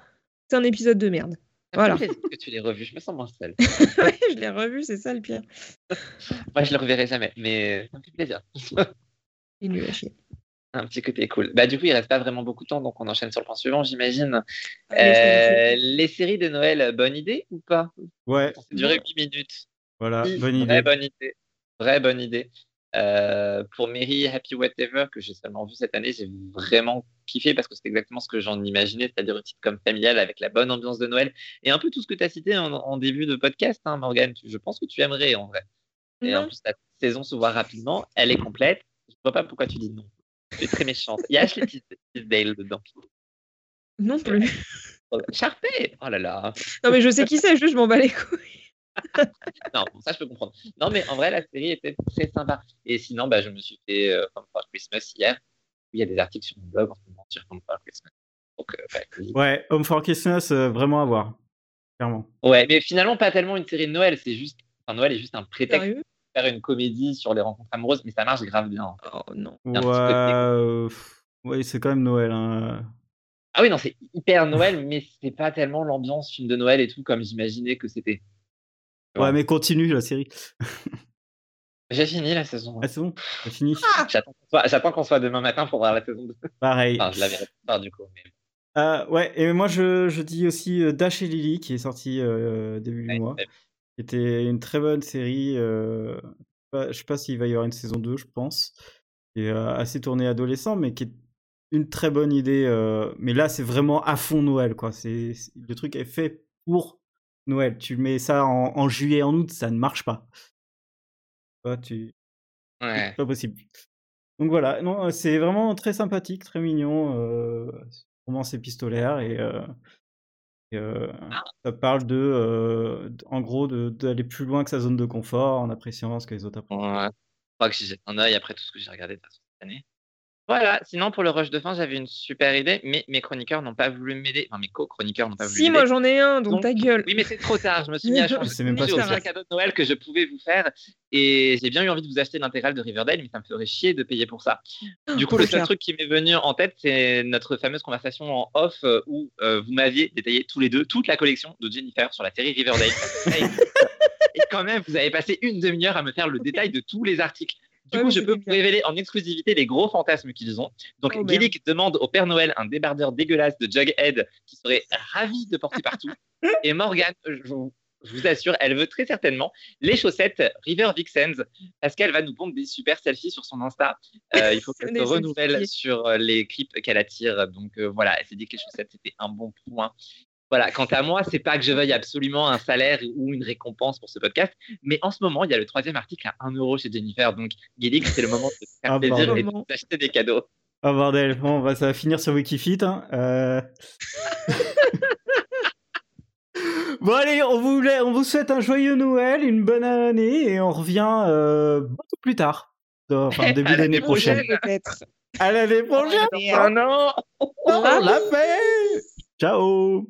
c'est un épisode de merde. Voilà. Fait plaisir que tu l'aies revu, je me sens moins seule. Ouais, je l'ai revu, c'est ça le pire. Moi, je le reverrai jamais, mais ça me fait plaisir. Il lui a chier. Un petit côté cool. Bah, du coup, il reste pas vraiment beaucoup de temps, donc on enchaîne sur le point suivant, j'imagine. C'est Euh, les séries de Noël, bonne idée ou pas? Ouais, Ça duré 8 minutes. voilà, Oui, bonne Vraie idée. bonne idée. Vraie bonne idée. Euh, pour Mary Happy Whatever, que j'ai seulement vu cette année, j'ai vraiment kiffé parce que c'est exactement ce que j'en imaginais, c'est-à-dire une sitcom familiale avec la bonne ambiance de Noël et un peu tout ce que tu as cité en, en début de podcast, hein, Morgane. Tu- Je pense que tu aimerais en vrai. Et en Non. plus, la saison se voit rapidement, elle est complète. Je vois pas pourquoi tu dis non. Es très méchante. Il y a Ashley Tis- Tisdale dedans. Non plus. Sharpay Oh là là Non, mais je sais qui c'est, juste je m'en bats les couilles. Non, bon, ça je peux comprendre. Non, mais en vrai, la série était très sympa. Et sinon, bah, je me suis fait euh, Home for Christmas hier. Il y a des articles sur mon blog en ce moment sur Home for Christmas. Donc, euh, bah. Ouais, Home for Christmas, euh, vraiment à voir. Clairement. ouais, mais finalement, pas tellement une série de Noël. C'est juste. Enfin, Noël est juste un prétexte Sérieux? Faire une comédie sur les rencontres amoureuses, mais ça marche grave bien. Oh non. Ouais, euh, ouais, c'est quand même Noël. Hein. Ah oui, non, c'est hyper Noël, mais c'est pas tellement l'ambiance film de Noël et tout comme j'imaginais que c'était. Ouais, mais continue la série. J'ai fini la saison. Ah, c'est bon, c'est fini? J'attends qu'on soit, j'attends qu'on soit demain matin pour voir la saison 2. Pareil. Enfin, je la verrai plus tard du coup. mais- Euh, ouais, et moi je, je dis aussi euh, Dash et Lily qui est sorti euh, début Ouais, du mois. Qui était une très bonne série. euh, je sais pas s'il va y avoir une saison 2, je pense. Et euh, assez tournée adolescent, mais qui est une très bonne idée. euh, mais là, c'est vraiment à fond Noël, quoi. C'est le truc est fait pour Noël. Tu mets ça en, en juillet, en août, ça ne marche pas. Ouais, tu... Ouais. C'est pas possible. Donc voilà, non, c'est vraiment très sympathique, très mignon, euh, romance épistolaire et, euh, et, euh, Ah. ça parle de, euh, en gros, de- d'aller plus loin que sa zone de confort en appréciant ce que les autres. Ouais. Je crois que jette un œil après tout ce que j'ai regardé de cette année. Voilà, sinon pour le rush de fin, j'avais une super idée, mais mes chroniqueurs n'ont pas voulu m'aider. Enfin, mes co-chroniqueurs n'ont pas voulu Si, m'aider. moi j'en ai un, donc Donc, ta gueule. Oui, mais c'est trop tard. Je me suis mis à changer. Sais même pas un c'est. cadeau de Noël que je pouvais vous faire. Et j'ai bien eu envie de vous acheter l'intégrale de Riverdale, mais ça me ferait chier de payer pour ça. Du coup, le seul cher. truc qui m'est venu en tête, c'est notre fameuse conversation en off euh, où euh, vous m'aviez détaillé tous les deux toute la collection de Jennifer sur la série Riverdale. Et quand même, vous avez passé une demi-heure à me faire le détail de tous les articles. Du Ouais, coup, je peux vous révéler en exclusivité les gros fantasmes qu'ils ont. Donc, Oh. Gillick demande au Père Noël un débardeur dégueulasse de Jughead qui serait ravi de porter partout. Et Morgane, je vous, je vous assure, elle veut très certainement les chaussettes River Vixens parce qu'elle va nous pondre des super selfies sur son Insta. Euh, il faut qu'elle se renouvelle sur euh, les clips qu'elle attire. Donc euh, voilà, elle s'est dit que les chaussettes c'était un bon point. Voilà, quant à moi, c'est pas que je veuille absolument un salaire ou une récompense pour ce podcast, mais en ce moment, il y a le troisième article à 1 euro chez Jennifer. Donc, Gillick, c'est le moment de se faire Ah, plaisir et bordel. d'acheter des cadeaux. Oh bordel, bon, bah, ça va finir sur Wikifit. Hein. euh. bon allez, on vous, on vous souhaite un joyeux Noël, une bonne année et on revient euh, beaucoup plus tard. Enfin, début d'année prochaine. Prochaine, peut-être. À l'année prochaine Merde. non On l'a fait Ciao